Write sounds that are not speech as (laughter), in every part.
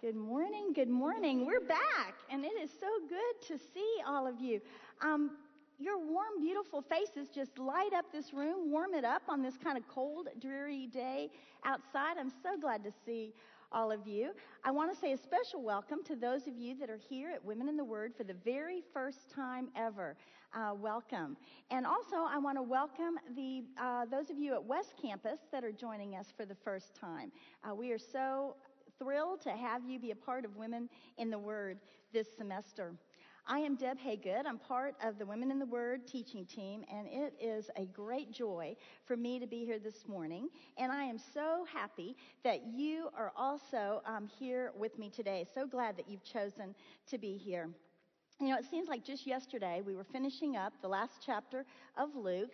Good morning, good morning. We're back, and it is so good to see all of you. Um, your warm, beautiful faces just light up this room, warm it up on this kind of cold, dreary day outside. I'm so glad to see all of you. I want to say a special welcome to those of you that are here at Women in the Word for the very first time ever. Uh, welcome. And also, I want to welcome the uh, those of you at West Campus that are joining us for the first time. Uh, we are so thrilled to have you be a part of Women in the Word this semester. I am Deb Haygood. I'm part of the Women in the Word teaching team, and it is a great joy for me to be here this morning. And I am so happy that you are also um, here with me today. So glad that you've chosen to be here. You know, it seems like just yesterday we were finishing up the last chapter of Luke,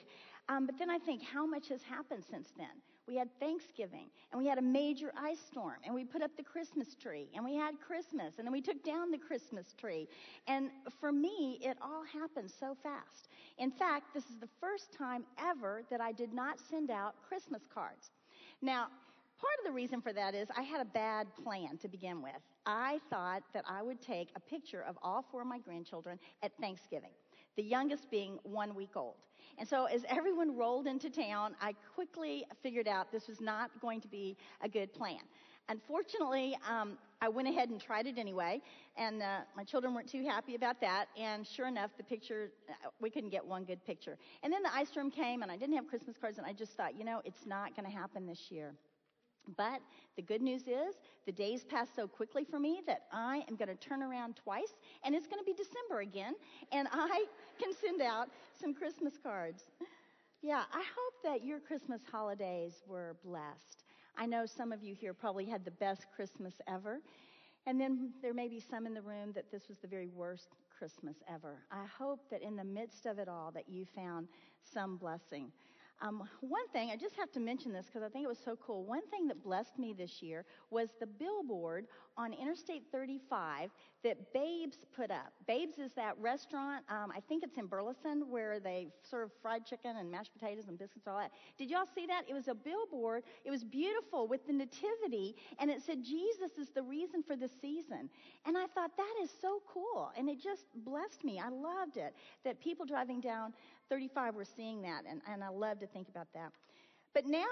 um, but then I think how much has happened since then. We had Thanksgiving, and we had a major ice storm, and we put up the Christmas tree, and we had Christmas, and then we took down the Christmas tree. And for me, it all happened so fast. In fact, this is the first time ever that I did not send out Christmas cards. Now, Part of the reason for that is I had a bad plan to begin with. I thought that I would take a picture of all four of my grandchildren at Thanksgiving, the youngest being one week old. And so as everyone rolled into town, I quickly figured out this was not going to be a good plan. Unfortunately, um, I went ahead and tried it anyway, and uh, my children weren't too happy about that. And sure enough, the picture uh, we couldn't get one good picture. And then the ice storm came, and I didn't have Christmas cards, and I just thought, you know, it's not going to happen this year. But the good news is the days pass so quickly for me that I am going to turn around twice and it's going to be December again and I can send out some Christmas cards. Yeah, I hope that your Christmas holidays were blessed. I know some of you here probably had the best Christmas ever. And then there may be some in the room that this was the very worst Christmas ever. I hope that in the midst of it all that you found some blessing. Um, one thing, I just have to mention this because I think it was so cool. One thing that blessed me this year was the billboard on Interstate 35 that Babes put up. Babes is that restaurant, um, I think it's in Burleson, where they serve fried chicken and mashed potatoes and biscuits and all that. Did y'all see that? It was a billboard. It was beautiful with the nativity, and it said, Jesus is the reason for the season. And I thought, that is so cool. And it just blessed me. I loved it that people driving down 35 were seeing that, and, and I love to think about that. But now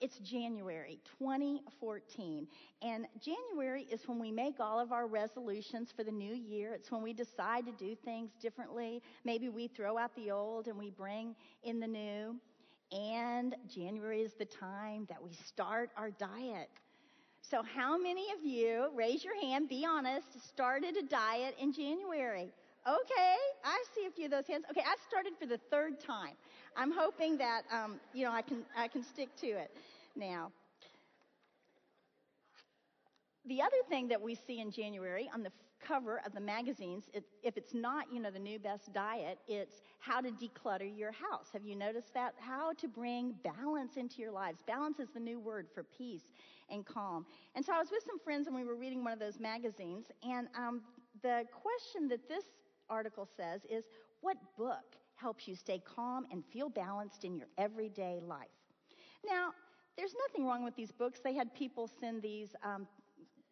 it's January 2014, and January is when we make all of our resolutions for the new year. It's when we decide to do things differently. Maybe we throw out the old and we bring in the new. And January is the time that we start our diet. So how many of you, raise your hand, be honest, started a diet in January? Okay, I see a few of those hands. Okay, I started for the third time. I'm hoping that um, you know I can I can stick to it now. The other thing that we see in January on the cover of the magazines, it, if it's not, you know, the new best diet, it's how to declutter your house. Have you noticed that? How to bring balance into your lives. Balance is the new word for peace and calm. And so I was with some friends and we were reading one of those magazines, and um, the question that this article says is what book helps you stay calm and feel balanced in your everyday life? Now, there's nothing wrong with these books. They had people send these, um,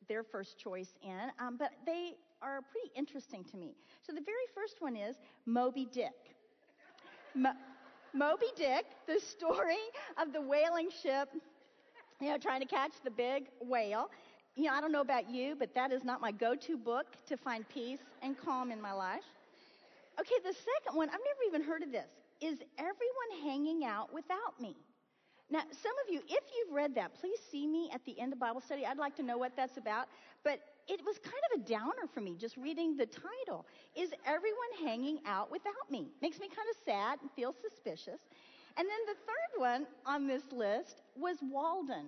their first choice in, um, but they are pretty interesting to me. So the very first one is Moby Dick. Mo- Moby Dick, the story of the whaling ship, you know, trying to catch the big whale you know, I don't know about you, but that is not my go-to book to find peace and calm in my life. Okay, the second one, I've never even heard of this, is Everyone Hanging Out Without Me. Now, some of you, if you've read that, please see me at the end of Bible study. I'd like to know what that's about. But it was kind of a downer for me just reading the title. Is everyone hanging out without me? Makes me kind of sad and feel suspicious. And then the third one on this list was Walden.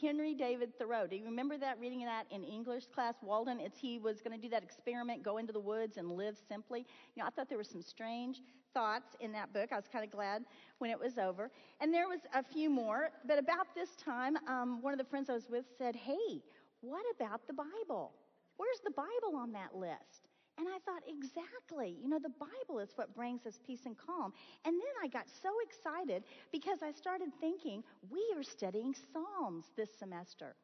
Henry David Thoreau. Do you remember that reading that in English class? Walden, it's he was going to do that experiment, go into the woods and live simply. You know, I thought there were some strange thoughts in that book. I was kind of glad when it was over. And there was a few more, but about this time, um, one of the friends I was with said, "Hey, what about the Bible? Where's the Bible on that list?" And I thought, exactly. You know, the Bible is what brings us peace and calm. And then I got so excited because I started thinking, we are studying Psalms this semester.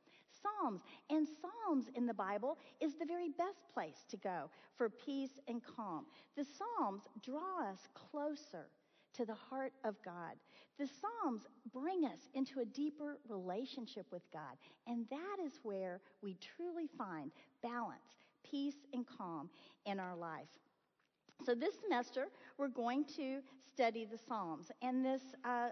Psalms. And Psalms in the Bible is the very best place to go for peace and calm. The Psalms draw us closer to the heart of God. The Psalms bring us into a deeper relationship with God. And that is where we truly find balance, peace, and calm in our life. So this semester, we're going to study the Psalms. And this, uh,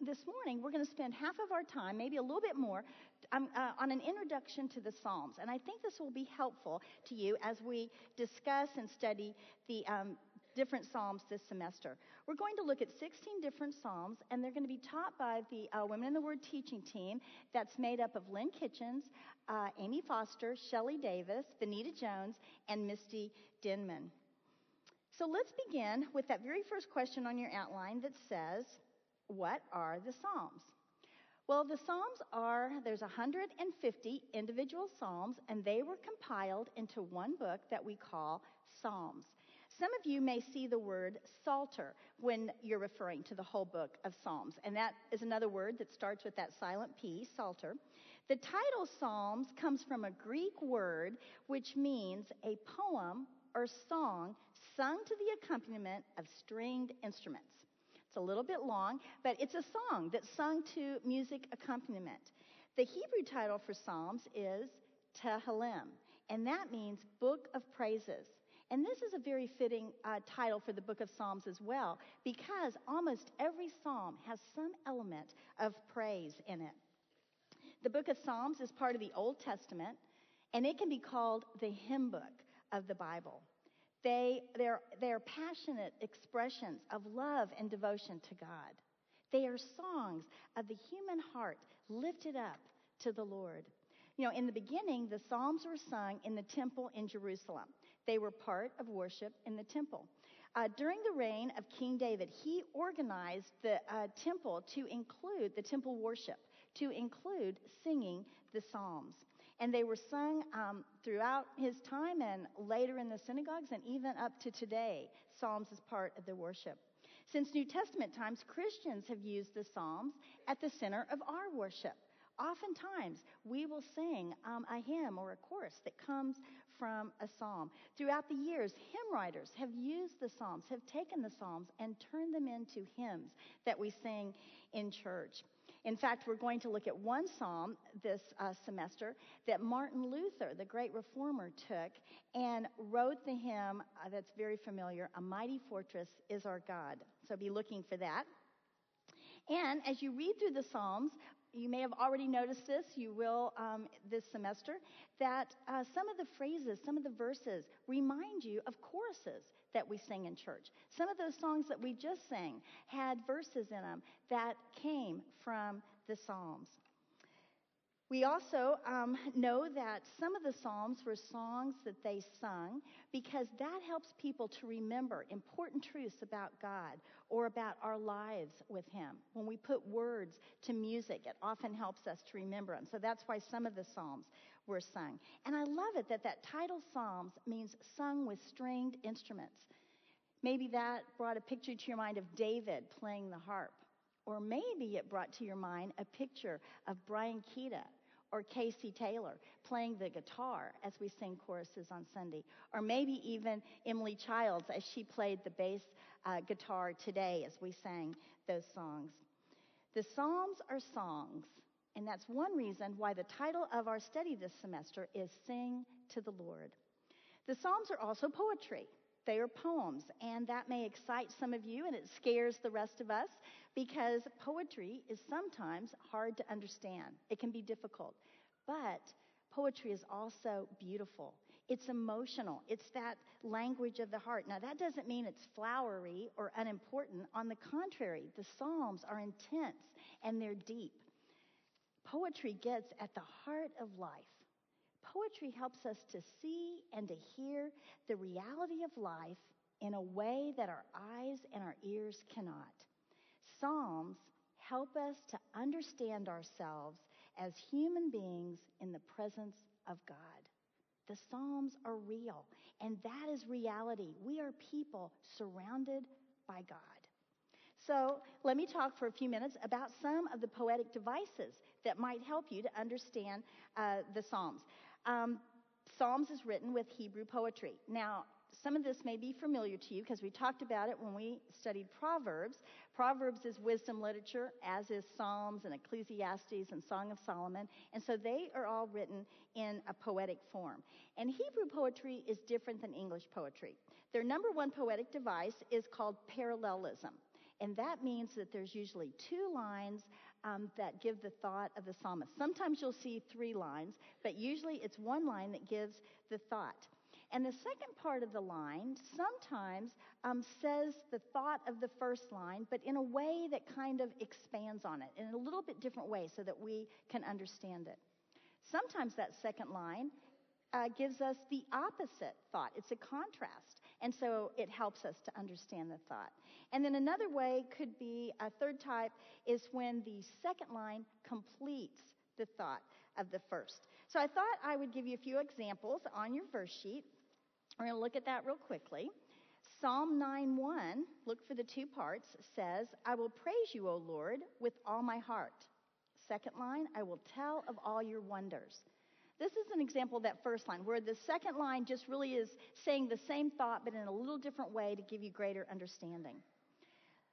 this morning, we're going to spend half of our time, maybe a little bit more, um, uh, on an introduction to the Psalms. And I think this will be helpful to you as we discuss and study the um, different Psalms this semester. We're going to look at 16 different Psalms, and they're going to be taught by the uh, Women in the Word teaching team that's made up of Lynn Kitchens, uh, Amy Foster, Shelley Davis, Benita Jones, and Misty Denman. So let's begin with that very first question on your outline that says, What are the Psalms? Well, the Psalms are, there's 150 individual Psalms, and they were compiled into one book that we call Psalms. Some of you may see the word Psalter when you're referring to the whole book of Psalms, and that is another word that starts with that silent P, Psalter. The title Psalms comes from a Greek word which means a poem or song sung to the accompaniment of stringed instruments. It's a little bit long, but it's a song that's sung to music accompaniment. The Hebrew title for Psalms is Tehillim, and that means Book of Praises. And this is a very fitting uh, title for the book of Psalms as well, because almost every psalm has some element of praise in it. The book of Psalms is part of the Old Testament, and it can be called the hymn book of the Bible. They, they're, they're passionate expressions of love and devotion to God. They are songs of the human heart lifted up to the Lord. You know, in the beginning, the Psalms were sung in the temple in Jerusalem. They were part of worship in the temple. Uh, during the reign of King David, he organized the uh, temple to include the temple worship, to include singing the Psalms. And they were sung um, throughout his time and later in the synagogues and even up to today. Psalms is part of the worship. Since New Testament times, Christians have used the Psalms at the center of our worship. Oftentimes, we will sing um, a hymn or a chorus that comes from a psalm. Throughout the years, hymn writers have used the Psalms, have taken the Psalms, and turned them into hymns that we sing in church. In fact, we're going to look at one psalm this uh, semester that Martin Luther, the great reformer, took and wrote the hymn uh, that's very familiar A Mighty Fortress is Our God. So be looking for that. And as you read through the Psalms, you may have already noticed this, you will um, this semester, that uh, some of the phrases, some of the verses remind you of choruses that we sing in church. Some of those songs that we just sang had verses in them that came from the Psalms. We also um, know that some of the Psalms were songs that they sung because that helps people to remember important truths about God or about our lives with Him. When we put words to music, it often helps us to remember them. So that's why some of the Psalms were sung. And I love it that that title Psalms means sung with stringed instruments. Maybe that brought a picture to your mind of David playing the harp. Or maybe it brought to your mind a picture of Brian Keita or Casey Taylor playing the guitar as we sing choruses on Sunday, or maybe even Emily Childs as she played the bass uh, guitar today as we sang those songs. The Psalms are songs, and that's one reason why the title of our study this semester is Sing to the Lord. The Psalms are also poetry. They are poems, and that may excite some of you and it scares the rest of us because poetry is sometimes hard to understand. It can be difficult. But poetry is also beautiful. It's emotional. It's that language of the heart. Now, that doesn't mean it's flowery or unimportant. On the contrary, the Psalms are intense and they're deep. Poetry gets at the heart of life. Poetry helps us to see and to hear the reality of life in a way that our eyes and our ears cannot. Psalms help us to understand ourselves as human beings in the presence of God. The Psalms are real, and that is reality. We are people surrounded by God. So let me talk for a few minutes about some of the poetic devices that might help you to understand uh, the Psalms. Um, Psalms is written with Hebrew poetry. Now, some of this may be familiar to you because we talked about it when we studied Proverbs. Proverbs is wisdom literature, as is Psalms and Ecclesiastes and Song of Solomon. And so they are all written in a poetic form. And Hebrew poetry is different than English poetry. Their number one poetic device is called parallelism. And that means that there's usually two lines um, that give the thought of the psalmist. Sometimes you'll see three lines, but usually it's one line that gives the thought. And the second part of the line sometimes um, says the thought of the first line, but in a way that kind of expands on it in a little bit different way so that we can understand it. Sometimes that second line uh, gives us the opposite thought. It's a contrast. And so it helps us to understand the thought. And then another way could be a third type is when the second line completes the thought of the first. So I thought I would give you a few examples on your verse sheet. We're going to look at that real quickly. Psalm 9:1, look for the two parts, says, "I will praise you, O Lord, with all my heart." Second line, "I will tell of all your wonders." This is an example of that first line, where the second line just really is saying the same thought, but in a little different way to give you greater understanding.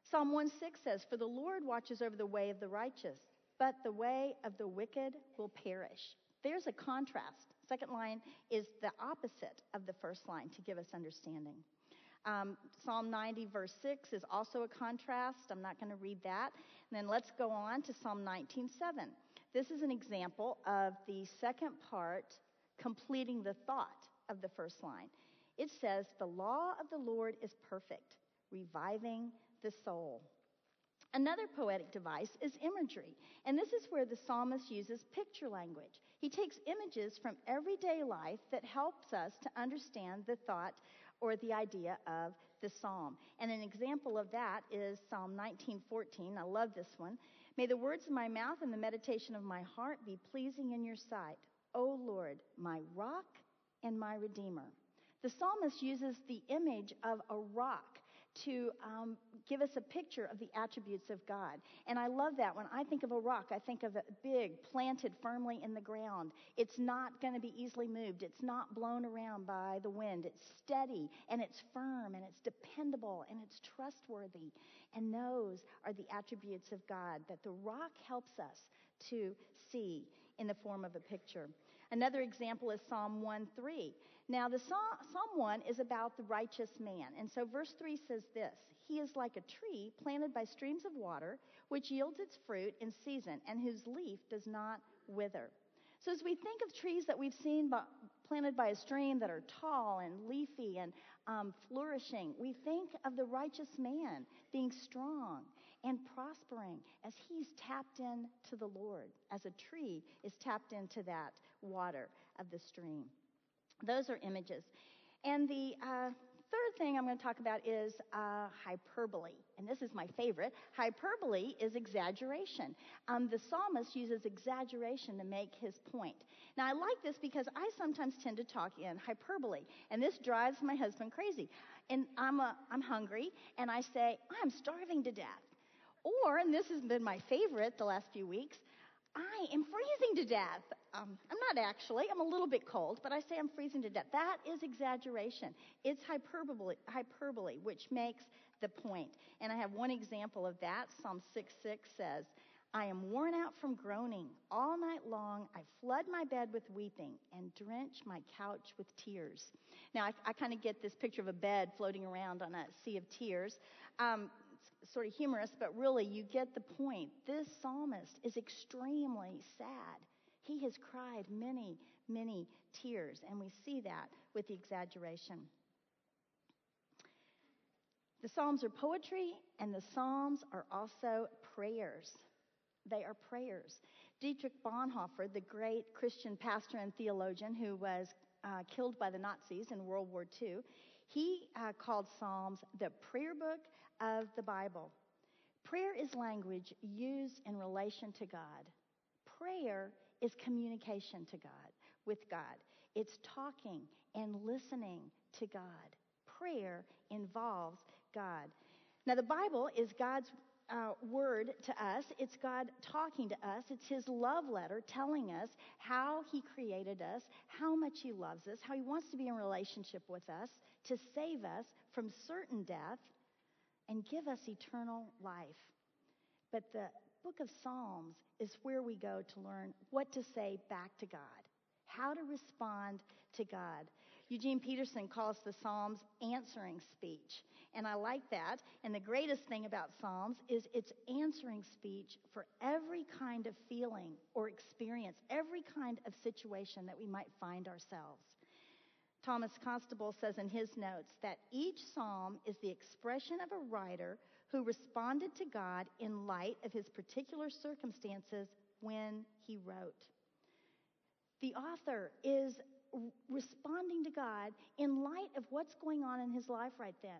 Psalm 1:6 says, "For the Lord watches over the way of the righteous, but the way of the wicked will perish." There's a contrast. Second line is the opposite of the first line to give us understanding. Um, Psalm 90, verse 6 is also a contrast. I'm not going to read that. And then let's go on to Psalm 19, 7. This is an example of the second part completing the thought of the first line. It says, The law of the Lord is perfect, reviving the soul. Another poetic device is imagery, and this is where the psalmist uses picture language. He takes images from everyday life that helps us to understand the thought or the idea of the psalm. And an example of that is Psalm 19:14. I love this one. May the words of my mouth and the meditation of my heart be pleasing in your sight, O Lord, my rock and my redeemer. The psalmist uses the image of a rock to um, give us a picture of the attributes of God. And I love that. When I think of a rock, I think of it big, planted firmly in the ground. It's not going to be easily moved, it's not blown around by the wind. It's steady and it's firm and it's dependable and it's trustworthy. And those are the attributes of God that the rock helps us to see in the form of a picture. Another example is Psalm 1 3. Now, the Psalm, Psalm 1 is about the righteous man. And so verse 3 says this He is like a tree planted by streams of water, which yields its fruit in season, and whose leaf does not wither. So, as we think of trees that we've seen by, planted by a stream that are tall and leafy and um, flourishing, we think of the righteous man being strong and prospering as he's tapped into the Lord, as a tree is tapped into that water of the stream. Those are images. And the uh, third thing I'm going to talk about is uh, hyperbole. And this is my favorite. Hyperbole is exaggeration. Um, the psalmist uses exaggeration to make his point. Now, I like this because I sometimes tend to talk in hyperbole, and this drives my husband crazy. And I'm, a, I'm hungry, and I say, I'm starving to death. Or, and this has been my favorite the last few weeks, I am freezing to death. Um, I'm not actually, I'm a little bit cold, but I say I'm freezing to death. That is exaggeration. It's hyperbole, hyperbole, which makes the point. And I have one example of that. Psalm 6 6 says, I am worn out from groaning. All night long, I flood my bed with weeping and drench my couch with tears. Now, I, I kind of get this picture of a bed floating around on a sea of tears. Um, sort of humorous, but really you get the point. This psalmist is extremely sad. He has cried many, many tears, and we see that with the exaggeration. The Psalms are poetry, and the Psalms are also prayers. They are prayers. Dietrich Bonhoeffer, the great Christian pastor and theologian who was uh, killed by the Nazis in World War II, he uh, called Psalms the prayer book of the Bible. Prayer is language used in relation to God. Prayer is communication to God, with God. It's talking and listening to God. Prayer involves God. Now, the Bible is God's uh, word to us. It's God talking to us. It's His love letter telling us how He created us, how much He loves us, how He wants to be in relationship with us, to save us from certain death, and give us eternal life. But the book of Psalms is where we go to learn what to say back to God, how to respond to God. Eugene Peterson calls the Psalms answering speech. And I like that. And the greatest thing about Psalms is it's answering speech for every kind of feeling or experience, every kind of situation that we might find ourselves. Thomas Constable says in his notes that each psalm is the expression of a writer who responded to God in light of his particular circumstances when he wrote. The author is responding to God in light of what's going on in his life right then.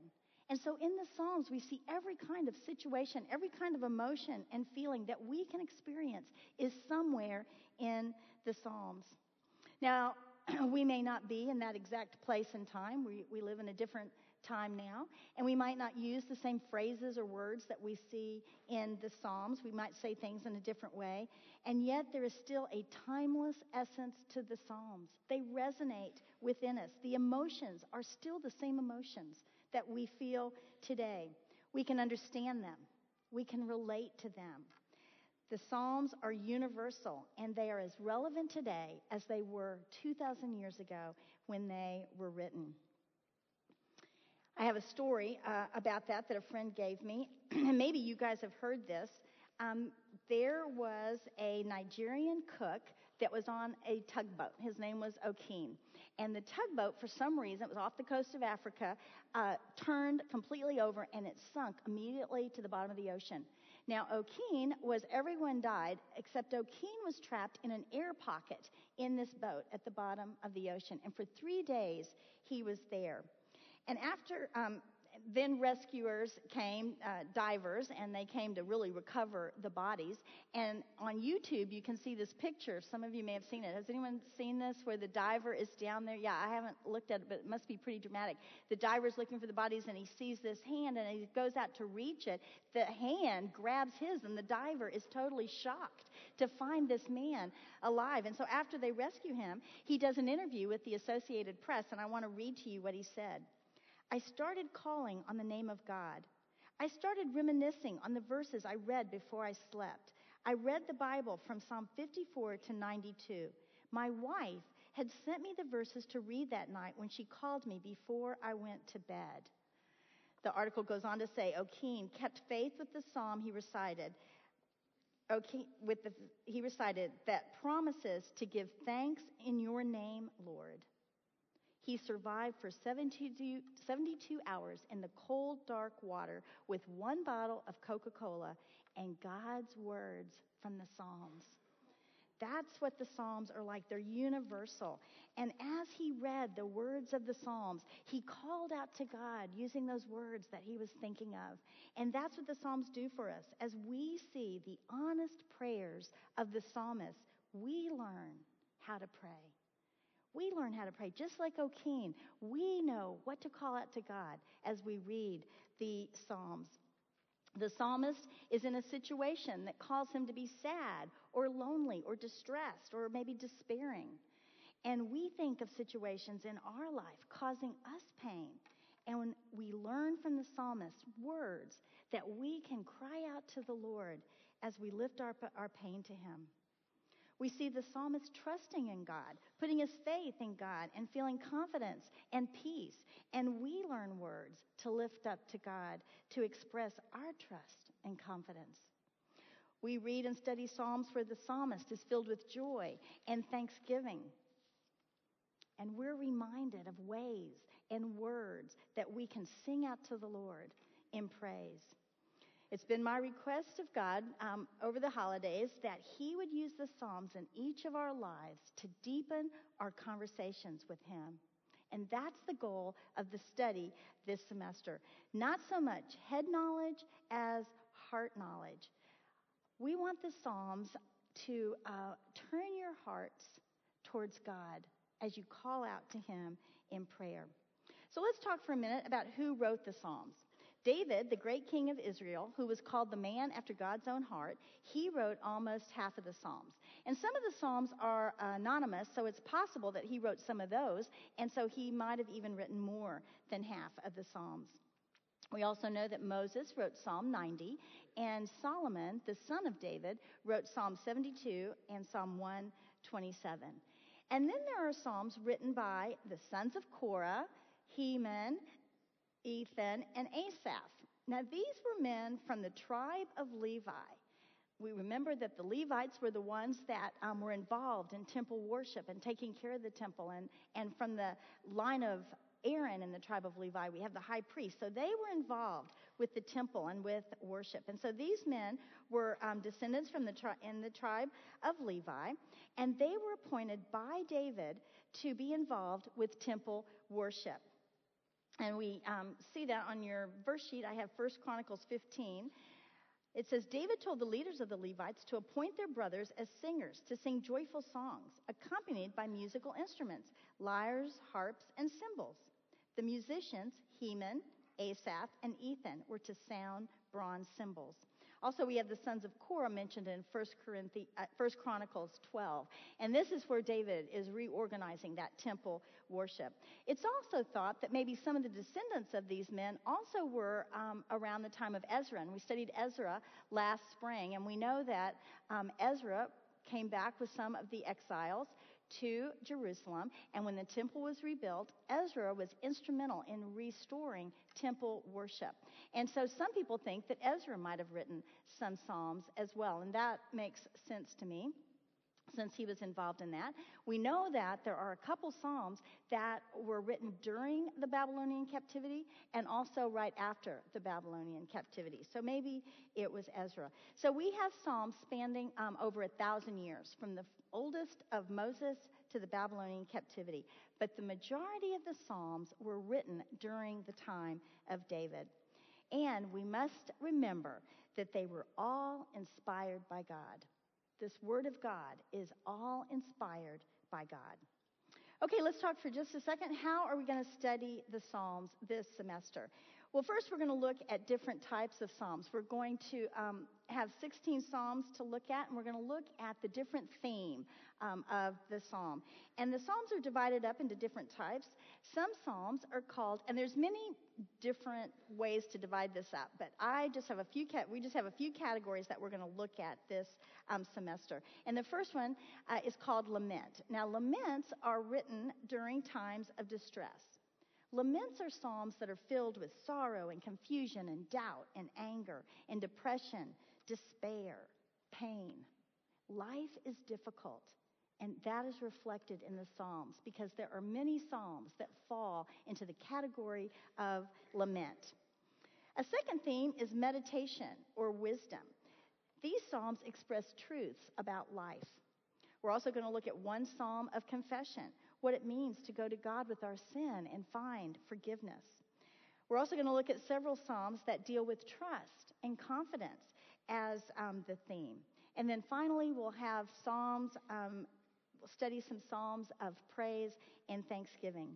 And so in the Psalms, we see every kind of situation, every kind of emotion and feeling that we can experience is somewhere in the Psalms. Now, (clears throat) we may not be in that exact place and time. We, we live in a different time now, and we might not use the same phrases or words that we see in the Psalms. We might say things in a different way, and yet there is still a timeless essence to the Psalms. They resonate within us. The emotions are still the same emotions that we feel today. We can understand them, we can relate to them. The Psalms are universal and they are as relevant today as they were 2,000 years ago when they were written. I have a story uh, about that that a friend gave me. (clears throat) Maybe you guys have heard this. Um, there was a Nigerian cook that was on a tugboat. His name was Okene. And the tugboat, for some reason, it was off the coast of Africa, uh, turned completely over and it sunk immediately to the bottom of the ocean. Now, Okene was everyone died, except Okene was trapped in an air pocket in this boat at the bottom of the ocean. And for three days, he was there. And after, um, then rescuers came, uh, divers, and they came to really recover the bodies. And on YouTube, you can see this picture. Some of you may have seen it. Has anyone seen this where the diver is down there? Yeah, I haven't looked at it, but it must be pretty dramatic. The diver's looking for the bodies, and he sees this hand, and he goes out to reach it. The hand grabs his, and the diver is totally shocked to find this man alive. And so after they rescue him, he does an interview with the Associated Press, and I want to read to you what he said. I started calling on the name of God. I started reminiscing on the verses I read before I slept. I read the Bible from Psalm 54 to 92. My wife had sent me the verses to read that night when she called me before I went to bed. The article goes on to say Okene kept faith with the psalm he recited. Okene, with the, he recited that promises to give thanks in your name, Lord. He survived for 72, 72 hours in the cold, dark water with one bottle of Coca Cola and God's words from the Psalms. That's what the Psalms are like. They're universal. And as he read the words of the Psalms, he called out to God using those words that he was thinking of. And that's what the Psalms do for us. As we see the honest prayers of the psalmist, we learn how to pray we learn how to pray. Just like Okene, we know what to call out to God as we read the Psalms. The psalmist is in a situation that calls him to be sad or lonely or distressed or maybe despairing. And we think of situations in our life causing us pain. And when we learn from the psalmist words that we can cry out to the Lord as we lift our, our pain to him. We see the psalmist trusting in God, putting his faith in God, and feeling confidence and peace. And we learn words to lift up to God to express our trust and confidence. We read and study Psalms where the psalmist is filled with joy and thanksgiving. And we're reminded of ways and words that we can sing out to the Lord in praise. It's been my request of God um, over the holidays that He would use the Psalms in each of our lives to deepen our conversations with Him. And that's the goal of the study this semester. Not so much head knowledge as heart knowledge. We want the Psalms to uh, turn your hearts towards God as you call out to Him in prayer. So let's talk for a minute about who wrote the Psalms. David, the great king of Israel, who was called the man after God's own heart, he wrote almost half of the Psalms. And some of the Psalms are anonymous, so it's possible that he wrote some of those, and so he might have even written more than half of the Psalms. We also know that Moses wrote Psalm 90, and Solomon, the son of David, wrote Psalm 72 and Psalm 127. And then there are Psalms written by the sons of Korah, Heman, Ethan, and Asaph. Now, these were men from the tribe of Levi. We remember that the Levites were the ones that um, were involved in temple worship and taking care of the temple. And, and from the line of Aaron in the tribe of Levi, we have the high priest. So they were involved with the temple and with worship. And so these men were um, descendants from the tri- in the tribe of Levi, and they were appointed by David to be involved with temple worship. And we um, see that on your verse sheet. I have 1 Chronicles 15. It says, David told the leaders of the Levites to appoint their brothers as singers to sing joyful songs, accompanied by musical instruments, lyres, harps, and cymbals. The musicians, Heman, Asaph, and Ethan, were to sound bronze cymbals. Also, we have the sons of Korah mentioned in 1, Corinthians, uh, 1 Chronicles 12. And this is where David is reorganizing that temple worship. It's also thought that maybe some of the descendants of these men also were um, around the time of Ezra. And we studied Ezra last spring, and we know that um, Ezra came back with some of the exiles to Jerusalem. And when the temple was rebuilt, Ezra was instrumental in restoring temple worship. And so some people think that Ezra might have written some Psalms as well. And that makes sense to me since he was involved in that. We know that there are a couple Psalms that were written during the Babylonian captivity and also right after the Babylonian captivity. So maybe it was Ezra. So we have Psalms spanning um, over a thousand years, from the oldest of Moses to the Babylonian captivity. But the majority of the Psalms were written during the time of David. And we must remember that they were all inspired by God. This Word of God is all inspired by God. Okay, let's talk for just a second. How are we going to study the Psalms this semester? Well, first, we're going to look at different types of Psalms. We're going to um, have 16 Psalms to look at, and we're going to look at the different theme um, of the Psalm. And the Psalms are divided up into different types. Some Psalms are called, and there's many different ways to divide this up, but I just have a few, we just have a few categories that we're going to look at this um, semester. And the first one uh, is called lament. Now, laments are written during times of distress. Laments are psalms that are filled with sorrow and confusion and doubt and anger and depression, despair, pain. Life is difficult, and that is reflected in the Psalms because there are many Psalms that fall into the category of lament. A second theme is meditation or wisdom. These Psalms express truths about life. We're also going to look at one Psalm of confession what it means to go to God with our sin and find forgiveness. We're also going to look at several Psalms that deal with trust and confidence as um, the theme. And then finally, we'll have Psalms, um, we'll study some Psalms of praise and thanksgiving.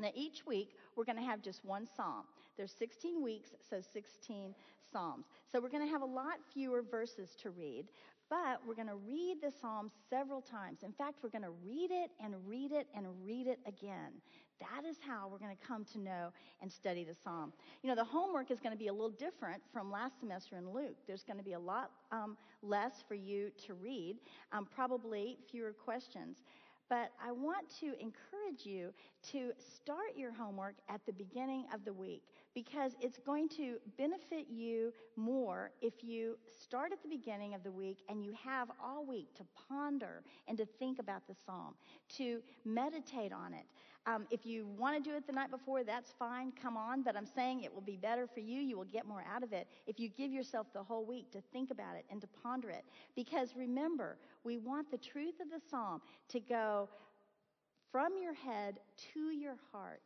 Now, each week, we're going to have just one psalm. There's 16 weeks, so 16 psalms. So we're going to have a lot fewer verses to read, but we're going to read the psalm several times. In fact, we're going to read it and read it and read it again. That is how we're going to come to know and study the Psalm. You know, the homework is going to be a little different from last semester in Luke. There's going to be a lot um, less for you to read, um, probably fewer questions. But I want to encourage you to start your homework at the beginning of the week because it's going to benefit you more if you start at the beginning of the week and you have all week to ponder and to think about the psalm, to meditate on it. Um, if you want to do it the night before, that's fine. Come on. But I'm saying it will be better for you. You will get more out of it if you give yourself the whole week to think about it and to ponder it. Because remember, we want the truth of the psalm to go from your head to your heart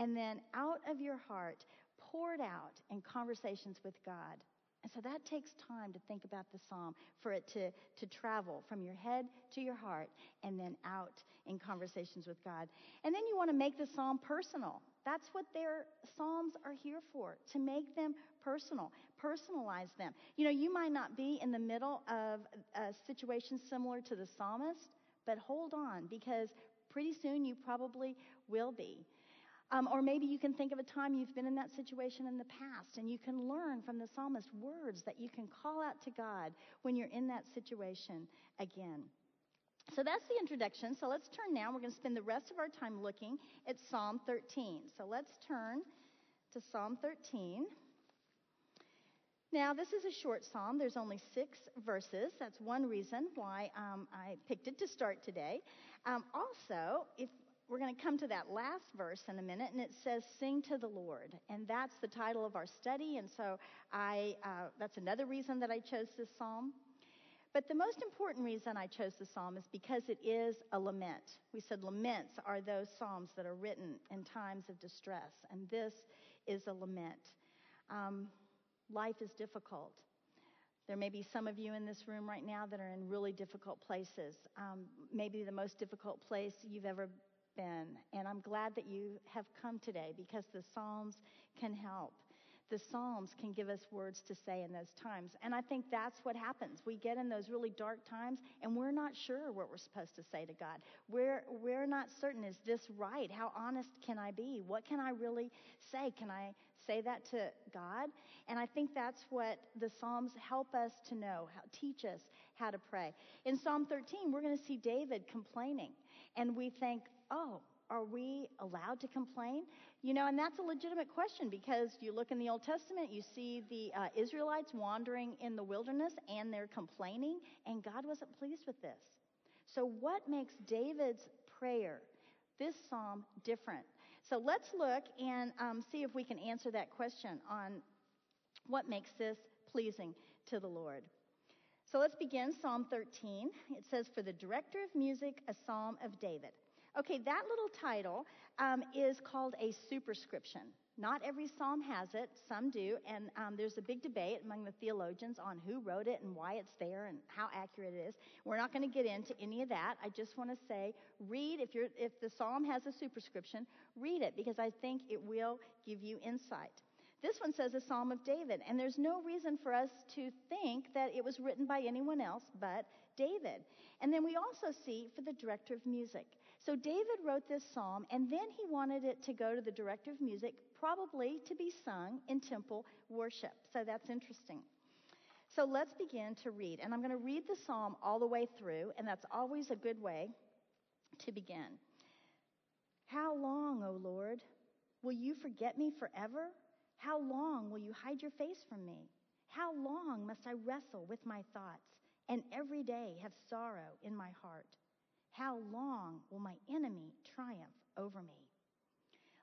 and then out of your heart poured out in conversations with God. And so that takes time to think about the psalm, for it to, to travel from your head to your heart and then out in conversations with God. And then you want to make the psalm personal. That's what their Psalms are here for, to make them personal, personalize them. You know, you might not be in the middle of a situation similar to the psalmist, but hold on because pretty soon you probably will be. Um, or maybe you can think of a time you've been in that situation in the past and you can learn from the psalmist words that you can call out to God when you're in that situation again. So that's the introduction. So let's turn now. We're going to spend the rest of our time looking at Psalm 13. So let's turn to Psalm 13. Now, this is a short psalm. There's only six verses. That's one reason why um, I picked it to start today. Um, also, if we're going to come to that last verse in a minute, and it says, "Sing to the Lord," and that's the title of our study. And so, I uh, that's another reason that I chose this psalm. But the most important reason I chose the psalm is because it is a lament. We said laments are those psalms that are written in times of distress, and this is a lament. Um, life is difficult. There may be some of you in this room right now that are in really difficult places, um, maybe the most difficult place you've ever been. And I'm glad that you have come today because the Psalms can help the Psalms can give us words to say in those times. And I think that's what happens. We get in those really dark times and we're not sure what we're supposed to say to God. We're, we're not certain, is this right? How honest can I be? What can I really say? Can I say that to God? And I think that's what the Psalms help us to know, teach us how to pray. In Psalm 13, we're going to see David complaining. And we think, oh, are we allowed to complain? You know, and that's a legitimate question because you look in the Old Testament, you see the uh, Israelites wandering in the wilderness and they're complaining, and God wasn't pleased with this. So, what makes David's prayer, this psalm, different? So, let's look and um, see if we can answer that question on what makes this pleasing to the Lord. So, let's begin Psalm 13. It says, For the director of music, a psalm of David. Okay, that little title um, is called a superscription. Not every psalm has it, some do, and um, there's a big debate among the theologians on who wrote it and why it's there and how accurate it is. We're not going to get into any of that. I just want to say, read if if the psalm has a superscription, read it because I think it will give you insight. This one says a psalm of David, and there's no reason for us to think that it was written by anyone else but David. And then we also see for the director of music. So David wrote this psalm, and then he wanted it to go to the director of music, probably to be sung in temple worship. So that's interesting. So let's begin to read. And I'm going to read the psalm all the way through, and that's always a good way to begin. How long, O Lord, will you forget me forever? How long will you hide your face from me? How long must I wrestle with my thoughts and every day have sorrow in my heart? How long will my enemy triumph over me?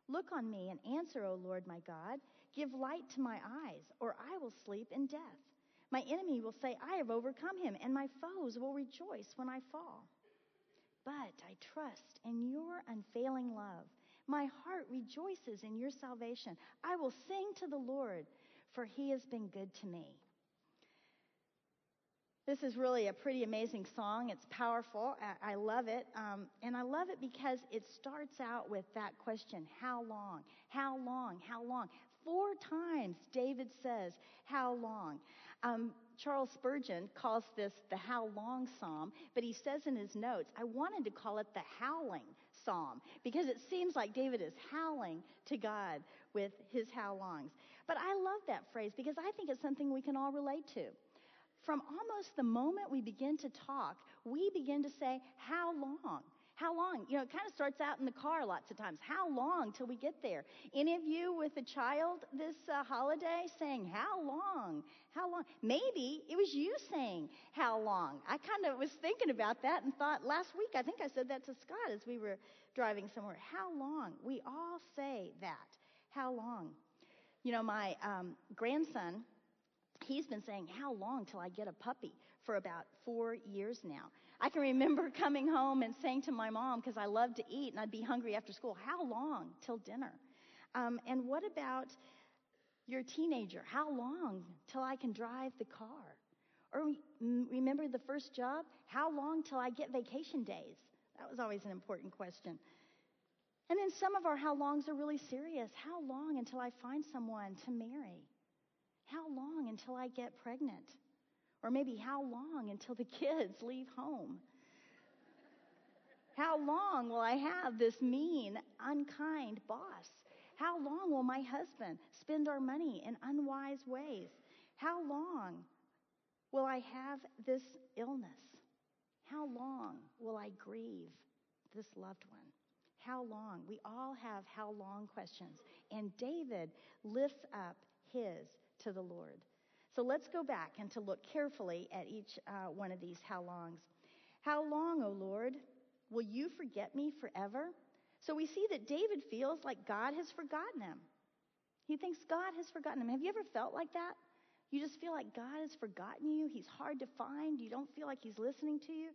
Look on me and answer, O Lord my God. Give light to my eyes, or I will sleep in death. My enemy will say, I have overcome him, and my foes will rejoice when I fall. But I trust in your unfailing love. My heart rejoices in your salvation. I will sing to the Lord, for he has been good to me. This is really a pretty amazing song. It's powerful. I, love it. Um, and I love it because it starts out with that question How long? How long? How long? Four times David says, How long? Um, Charles Spurgeon calls this the How Long Psalm, but he says in his notes, I wanted to call it the Howling Psalm because it seems like David is howling to God with his how longs. But I love that phrase because I think it's something we can all relate to from almost the moment we begin to talk, we begin to say, How long? How long? You know, it kind of starts out in the car lots of times. How long till we get there? Any of you with a child this uh, holiday saying, How long? How long? Maybe it was you saying, How long? I kind of was thinking about that and thought last week, I think I said that to Scott as we were driving somewhere. How long? We all say that. How long? You know, my um, grandson he's been saying, How long till I get a puppy? for about four years now. I can remember (laughs) coming home and saying to my mom, because I love to eat and I'd be hungry after school, How long till dinner? Um, and what about your teenager? How long till I can drive the car? Or remember the first job? How long till I get vacation days? That was always an important question. And then some of our how longs are really serious. How long until I find someone to marry? How long until I get pregnant? Or maybe how long until the (laughs) kids leave home? How long will I have this mean, unkind boss? How long will my husband spend our money in unwise ways? How long will I have this illness? How long will I grieve this loved one? How long? We all have how long questions. And David lifts up his to the Lord. So let's go back and to look carefully at each uh, one of these how longs. How long, O Lord, will you forget me forever? So we see that David feels like God has forgotten him. He thinks God has forgotten him. Have you ever felt like that? You just feel like God has forgotten you. He's hard to find. You don't feel like He's listening to you.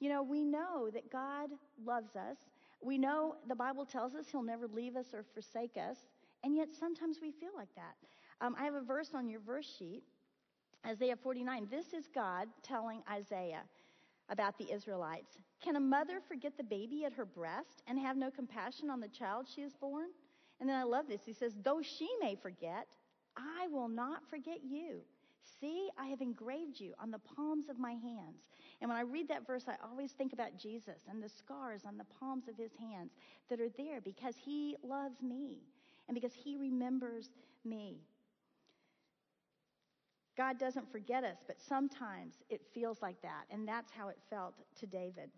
You know, we know that God loves us. We know the Bible tells us He'll never leave us or forsake us. And yet sometimes we feel like that. Um, I have a verse on your verse sheet Isaiah 49. This is God telling Isaiah about the Israelites. Can a mother forget the baby at her breast and have no compassion on the child she has born? And then I love this. He says, Though she may forget, I will not forget you. See, I have engraved you on the palms of my hands. And when I read that verse, I always think about Jesus and the scars on the palms of his hands that are there because he loves me and because he remembers me. God doesn't forget us, but sometimes it feels like that. And that's how it felt to David.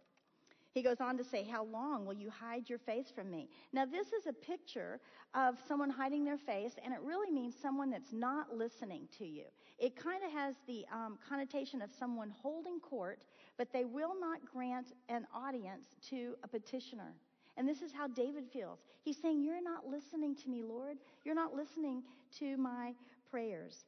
He goes on to say, How long will you hide your face from me? Now, this is a picture of someone hiding their face, and it really means someone that's not listening to you. It kind of has the um, connotation of someone holding court, but they will not grant an audience to a petitioner. And this is how David feels. He's saying, You're not listening to me, Lord. You're not listening to my prayers.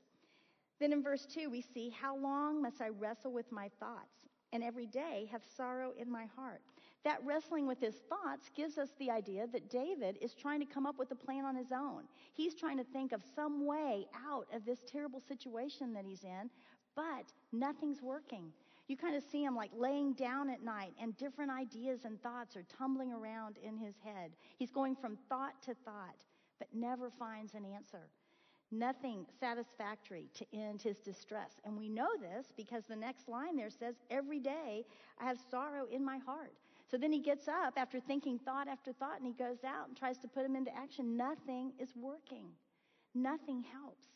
Then in verse 2, we see, How long must I wrestle with my thoughts? and every day have sorrow in my heart. That wrestling with his thoughts gives us the idea that David is trying to come up with a plan on his own. He's trying to think of some way out of this terrible situation that he's in, but nothing's working. You kind of see him like laying down at night, and different ideas and thoughts are tumbling around in his head. He's going from thought to thought, but never finds an answer nothing satisfactory to end his distress. And we know this because the next line there says, Every day I have sorrow in my heart. So then he gets up after thinking thought after thought and he goes out and tries to put them into action. Nothing is working, nothing helps.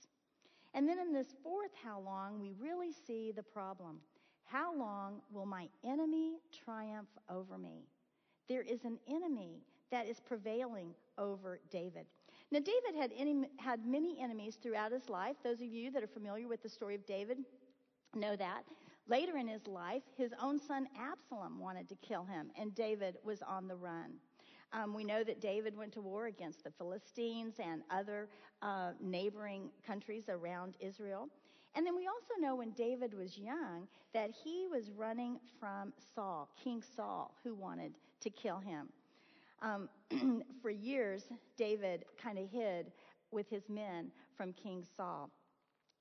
And then in this fourth how long, we really see the problem. How long will my enemy triumph over me? There is an enemy that is prevailing over David. Now, David had, any, had many enemies throughout his life. Those of you that are familiar with the story of David know that. Later in his life, his own son Absalom wanted to kill him, and David was on the run. Um, we know that David went to war against the Philistines and other uh, neighboring countries around Israel. And then we also know when David was young that he was running from Saul, King Saul, who wanted to kill him. Um, (clears throat) for years, David kind of hid with his men from King Saul.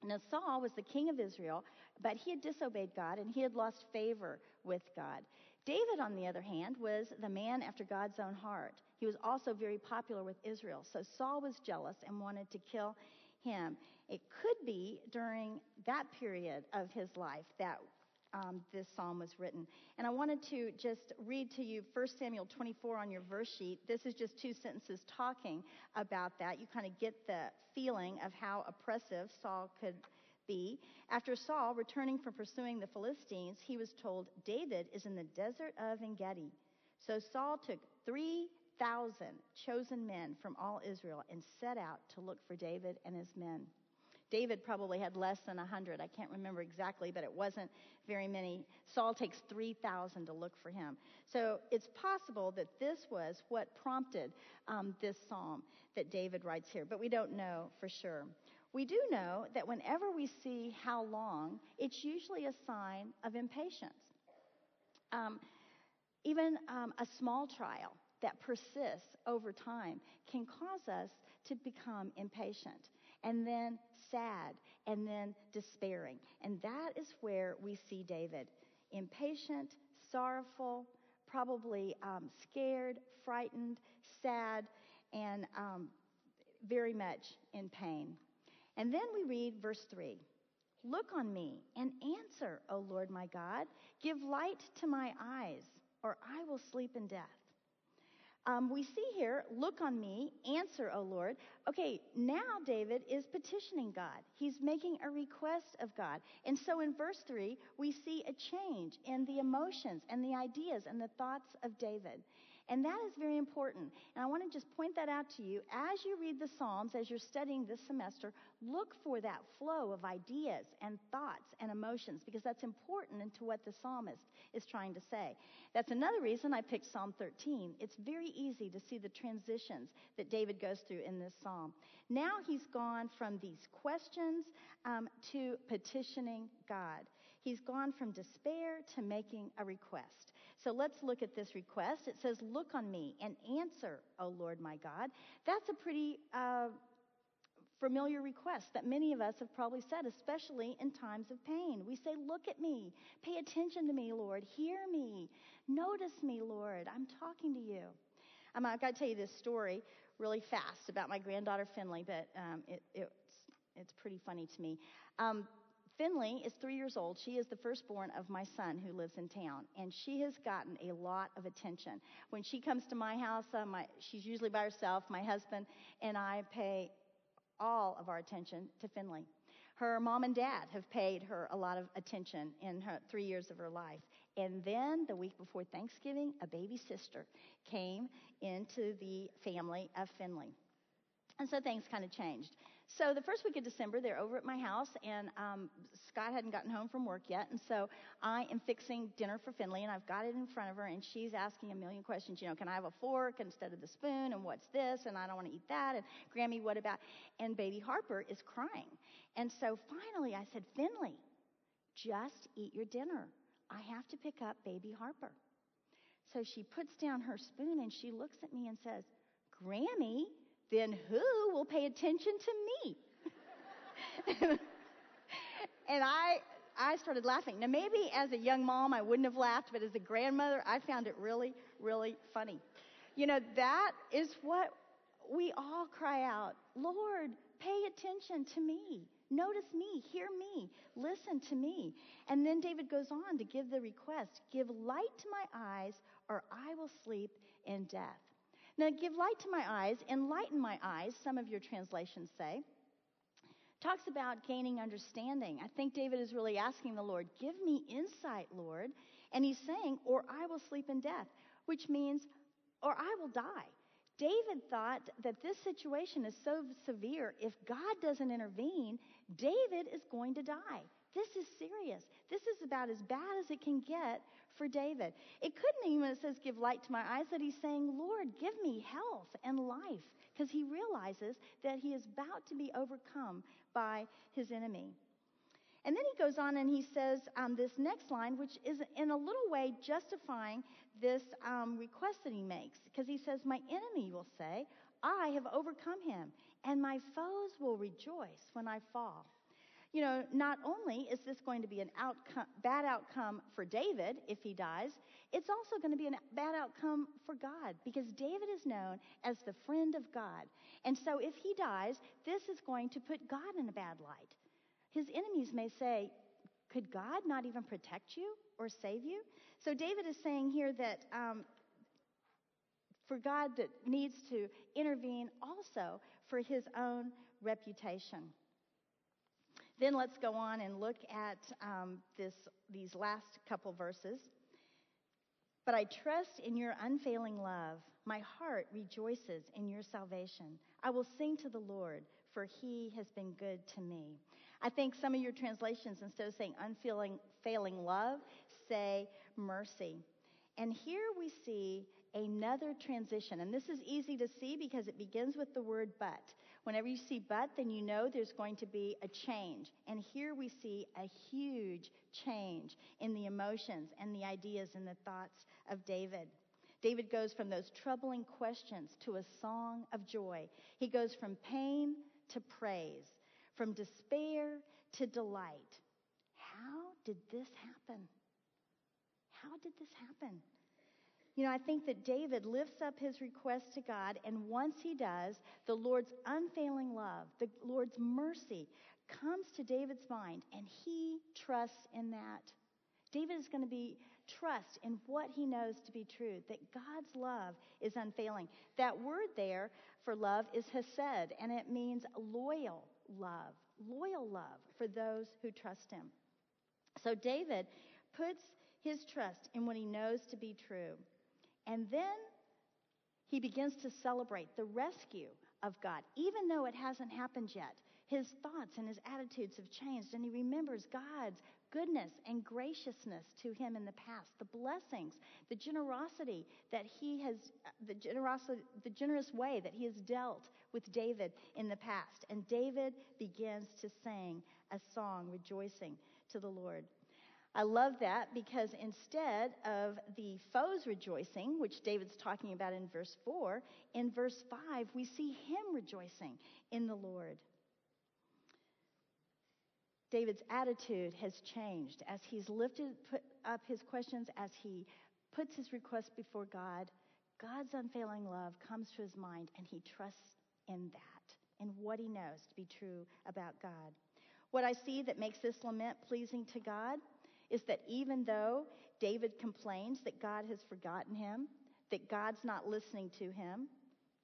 Now, Saul was the king of Israel, but he had disobeyed God and he had lost favor with God. David, on the other hand, was the man after God's own heart. He was also very popular with Israel. So Saul was jealous and wanted to kill him. It could be during that period of his life that um, this psalm was written. And I wanted to just read to you 1 Samuel 24 on your verse sheet. This is just two sentences talking about that. You kind of get the feeling of how oppressive Saul could be. After Saul, returning from pursuing the Philistines, he was told, David is in the desert of Engedi. So Saul took 3,000 chosen men from all Israel and set out to look for David and his men. David probably had less than 100. I can't remember exactly, but it wasn't very many. Saul takes 3,000 to look for him. So it's possible that this was what prompted um, this psalm that David writes here, but we don't know for sure. We do know that whenever we see how long, it's usually a sign of impatience. Um, even um, a small trial that persists over time can cause us to become impatient and then sad, and then despairing. And that is where we see David impatient, sorrowful, probably um, scared, frightened, sad, and um, very much in pain. And then we read verse 3 Look on me and answer, O Lord my God. Give light to my eyes, or I will sleep in death. Um, we see here, look on me, answer, O Lord. Okay, now David is petitioning God. He's making a request of God. And so in verse 3, we see a change in the emotions and the ideas and the thoughts of David. And that is very important. And I want to just point that out to you. As you read the Psalms, as you're studying this semester, look for that flow of ideas and thoughts and emotions because that's important into what the psalmist is trying to say. That's another reason I picked Psalm 13. It's very easy to see the transitions that David goes through in this psalm. Now he's gone from these questions um, to petitioning God. He's gone from despair to making a request. So let's look at this request. It says, Look on me and answer, O Lord my God. That's a pretty uh, familiar request that many of us have probably said, especially in times of pain. We say, Look at me. Pay attention to me, Lord. Hear me. Notice me, Lord. I'm talking to you. Um, I've got to tell you this story really fast about my granddaughter Finley, but um, it, it's, it's pretty funny to me. Um, Finley is three years old. She is the firstborn of my son who lives in town, and she has gotten a lot of attention. When she comes to my house, uh, my, she's usually by herself. My husband and I pay all of our attention to Finley. Her mom and dad have paid her a lot of attention in her three years of her life. And then the week before Thanksgiving, a baby sister came into the family of Finley. And so things kind of changed. So the first week of December, they're over at my house, and um, Scott hadn't gotten home from work yet, and so I am fixing dinner for Finley, and I've got it in front of her, and she's asking a million questions. You know, can I have a fork instead of the spoon? And what's this? And I don't want to eat that. And Grammy, what about? And baby Harper is crying, and so finally I said, Finley, just eat your dinner. I have to pick up baby Harper. So she puts down her spoon and she looks at me and says, Grammy, then who will pay attention to me? (laughs) and I, I started laughing. Now, maybe as a young mom, I wouldn't have laughed, but as a grandmother, I found it really, really funny. You know, that is what we all cry out Lord, pay attention to me. Notice me, hear me, listen to me. And then David goes on to give the request Give light to my eyes, or I will sleep in death. Now, give light to my eyes, enlighten my eyes, some of your translations say. Talks about gaining understanding. I think David is really asking the Lord, Give me insight, Lord. And he's saying, Or I will sleep in death, which means, Or I will die. David thought that this situation is so severe, if God doesn't intervene, David is going to die. This is serious. This is about as bad as it can get for David. It couldn't even, it says, Give light to my eyes, that he's saying, Lord, give me health and life, because he realizes that he is about to be overcome by his enemy. And then he goes on and he says um, this next line, which is in a little way justifying this um, request that he makes, because he says, My enemy will say, I have overcome him, and my foes will rejoice when I fall. You know, not only is this going to be an outcome, bad outcome for David if he dies, it's also going to be a bad outcome for God because David is known as the friend of God. And so if he dies, this is going to put God in a bad light. His enemies may say, Could God not even protect you or save you? So David is saying here that um, for God that needs to intervene also for his own reputation. Then let's go on and look at um, this, these last couple verses. But I trust in your unfailing love. My heart rejoices in your salvation. I will sing to the Lord, for he has been good to me. I think some of your translations, instead of saying unfailing failing love, say mercy. And here we see another transition. And this is easy to see because it begins with the word but. Whenever you see but, then you know there's going to be a change. And here we see a huge change in the emotions and the ideas and the thoughts of David. David goes from those troubling questions to a song of joy. He goes from pain to praise, from despair to delight. How did this happen? How did this happen? You know, I think that David lifts up his request to God, and once he does, the Lord's unfailing love, the Lord's mercy comes to David's mind, and he trusts in that. David is going to be trust in what he knows to be true, that God's love is unfailing. That word there for love is hesed, and it means loyal love, loyal love for those who trust him. So David puts his trust in what he knows to be true. And then he begins to celebrate the rescue of God, even though it hasn't happened yet. His thoughts and his attitudes have changed, and he remembers God's goodness and graciousness to him in the past, the blessings, the generosity that he has, the generosity, the generous way that he has dealt with David in the past. And David begins to sing a song rejoicing to the Lord. I love that because instead of the foes rejoicing, which David's talking about in verse 4, in verse 5, we see him rejoicing in the Lord. David's attitude has changed as he's lifted up his questions, as he puts his request before God. God's unfailing love comes to his mind, and he trusts in that, in what he knows to be true about God. What I see that makes this lament pleasing to God is that even though David complains that God has forgotten him, that God's not listening to him,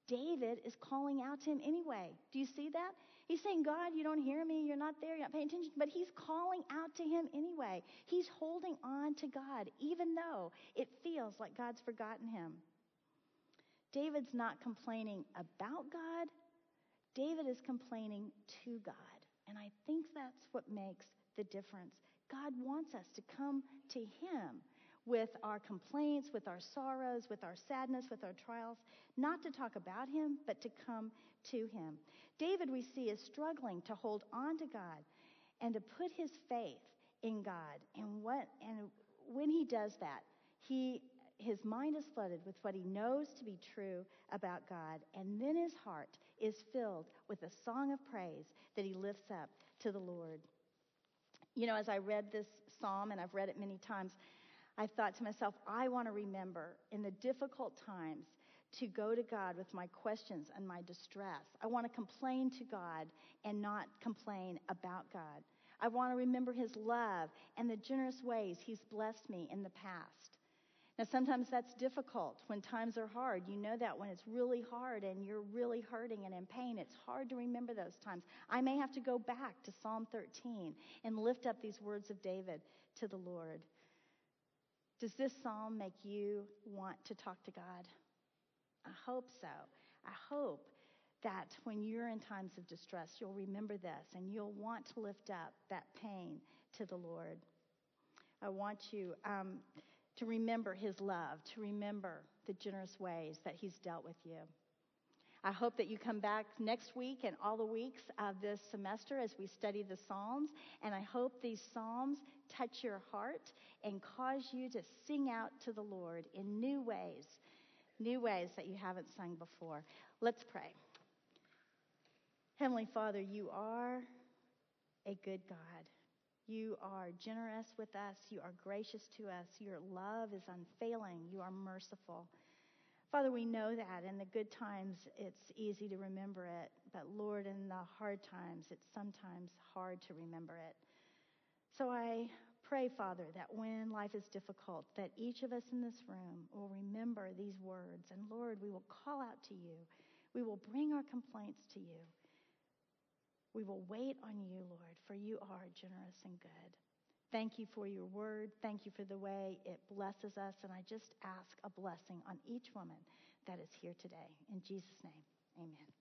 David is calling out to him anyway. Do you see that? He's saying, God, you don't hear me, you're not there, you're not paying attention, but he's calling out to him anyway. He's holding on to God, even though it feels like God's forgotten him. David's not complaining about God, David is complaining to God. And I think that's what makes the difference. God wants us to come to Him with our complaints, with our sorrows, with our sadness, with our trials, not to talk about Him, but to come to Him. David, we see, is struggling to hold on to God and to put his faith in God. And, what, and when he does that, he, his mind is flooded with what he knows to be true about God. And then his heart is filled with a song of praise that he lifts up to the Lord. You know, as I read this psalm, and I've read it many times, I thought to myself, I want to remember in the difficult times to go to God with my questions and my distress. I want to complain to God and not complain about God. I want to remember His love and the generous ways He's blessed me in the past. Now, sometimes that's difficult when times are hard. You know that when it's really hard and you're really hurting and in pain, it's hard to remember those times. I may have to go back to Psalm 13 and lift up these words of David to the Lord. Does this psalm make you want to talk to God? I hope so. I hope that when you're in times of distress, you'll remember this and you'll want to lift up that pain to the Lord. I want you. Um, to remember his love, to remember the generous ways that he's dealt with you. I hope that you come back next week and all the weeks of this semester as we study the Psalms. And I hope these Psalms touch your heart and cause you to sing out to the Lord in new ways, new ways that you haven't sung before. Let's pray. Heavenly Father, you are a good God. You are generous with us. You are gracious to us. Your love is unfailing. You are merciful. Father, we know that in the good times it's easy to remember it, but Lord, in the hard times it's sometimes hard to remember it. So I pray, Father, that when life is difficult, that each of us in this room will remember these words. And Lord, we will call out to you. We will bring our complaints to you. We will wait on you, Lord, for you are generous and good. Thank you for your word. Thank you for the way it blesses us. And I just ask a blessing on each woman that is here today. In Jesus' name, amen.